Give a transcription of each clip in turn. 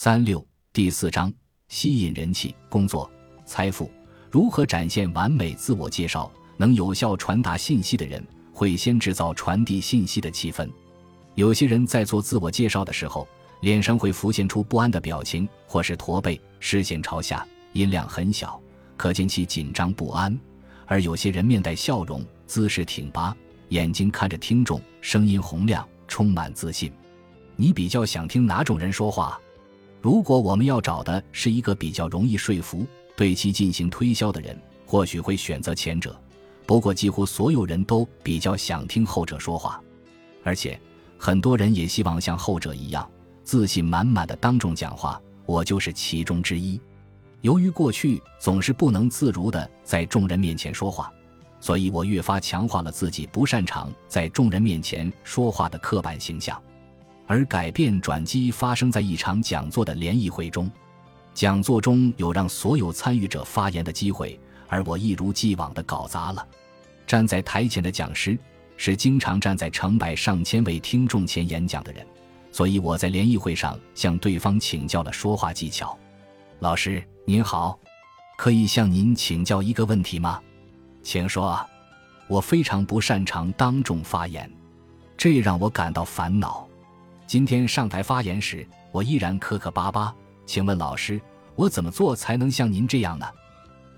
三六第四章：吸引人气、工作、财富。如何展现完美自我介绍？能有效传达信息的人，会先制造传递信息的气氛。有些人在做自我介绍的时候，脸上会浮现出不安的表情，或是驼背、视线朝下、音量很小，可见其紧张不安；而有些人面带笑容，姿势挺拔，眼睛看着听众，声音洪亮，充满自信。你比较想听哪种人说话？如果我们要找的是一个比较容易说服、对其进行推销的人，或许会选择前者。不过，几乎所有人都比较想听后者说话，而且很多人也希望像后者一样自信满满的当众讲话。我就是其中之一。由于过去总是不能自如的在众人面前说话，所以我越发强化了自己不擅长在众人面前说话的刻板形象。而改变转机发生在一场讲座的联谊会中，讲座中有让所有参与者发言的机会。而我一如既往的搞砸了。站在台前的讲师是经常站在成百上千位听众前演讲的人，所以我在联谊会上向对方请教了说话技巧。老师您好，可以向您请教一个问题吗？请说。我非常不擅长当众发言，这让我感到烦恼。今天上台发言时，我依然磕磕巴巴。请问老师，我怎么做才能像您这样呢？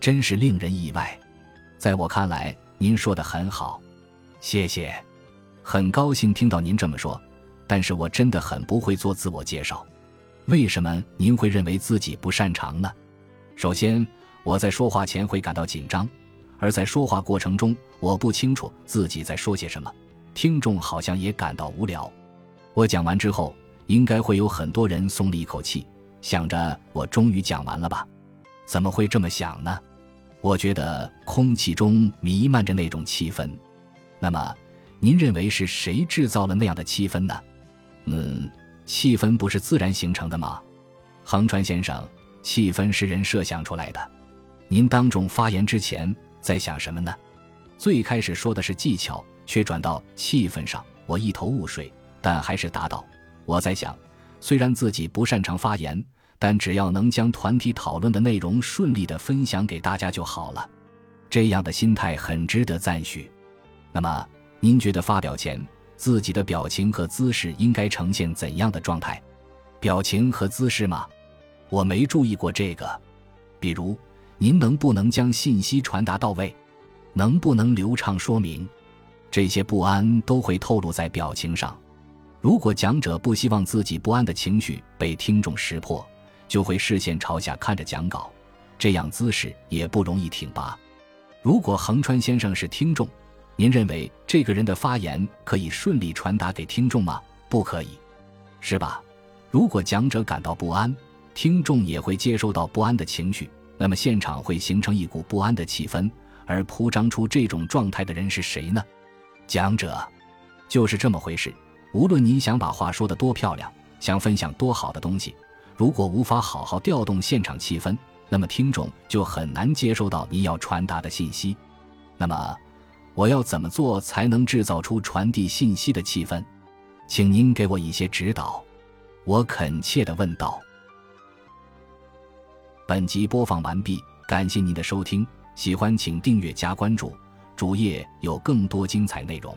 真是令人意外，在我看来，您说的很好，谢谢，很高兴听到您这么说。但是我真的很不会做自我介绍，为什么您会认为自己不擅长呢？首先，我在说话前会感到紧张，而在说话过程中，我不清楚自己在说些什么，听众好像也感到无聊。我讲完之后，应该会有很多人松了一口气，想着我终于讲完了吧？怎么会这么想呢？我觉得空气中弥漫着那种气氛，那么，您认为是谁制造了那样的气氛呢？嗯，气氛不是自然形成的吗？横川先生，气氛是人设想出来的。您当众发言之前在想什么呢？最开始说的是技巧，却转到气氛上，我一头雾水，但还是答道：我在想，虽然自己不擅长发言。但只要能将团体讨论的内容顺利的分享给大家就好了，这样的心态很值得赞许。那么，您觉得发表前自己的表情和姿势应该呈现怎样的状态？表情和姿势吗？我没注意过这个。比如，您能不能将信息传达到位？能不能流畅说明？这些不安都会透露在表情上。如果讲者不希望自己不安的情绪被听众识破，就会视线朝下看着讲稿，这样姿势也不容易挺拔。如果横川先生是听众，您认为这个人的发言可以顺利传达给听众吗？不可以，是吧？如果讲者感到不安，听众也会接收到不安的情绪，那么现场会形成一股不安的气氛。而铺张出这种状态的人是谁呢？讲者，就是这么回事。无论你想把话说得多漂亮，想分享多好的东西。如果无法好好调动现场气氛，那么听众就很难接收到你要传达的信息。那么，我要怎么做才能制造出传递信息的气氛？请您给我一些指导。我恳切地问道。本集播放完毕，感谢您的收听，喜欢请订阅加关注，主页有更多精彩内容。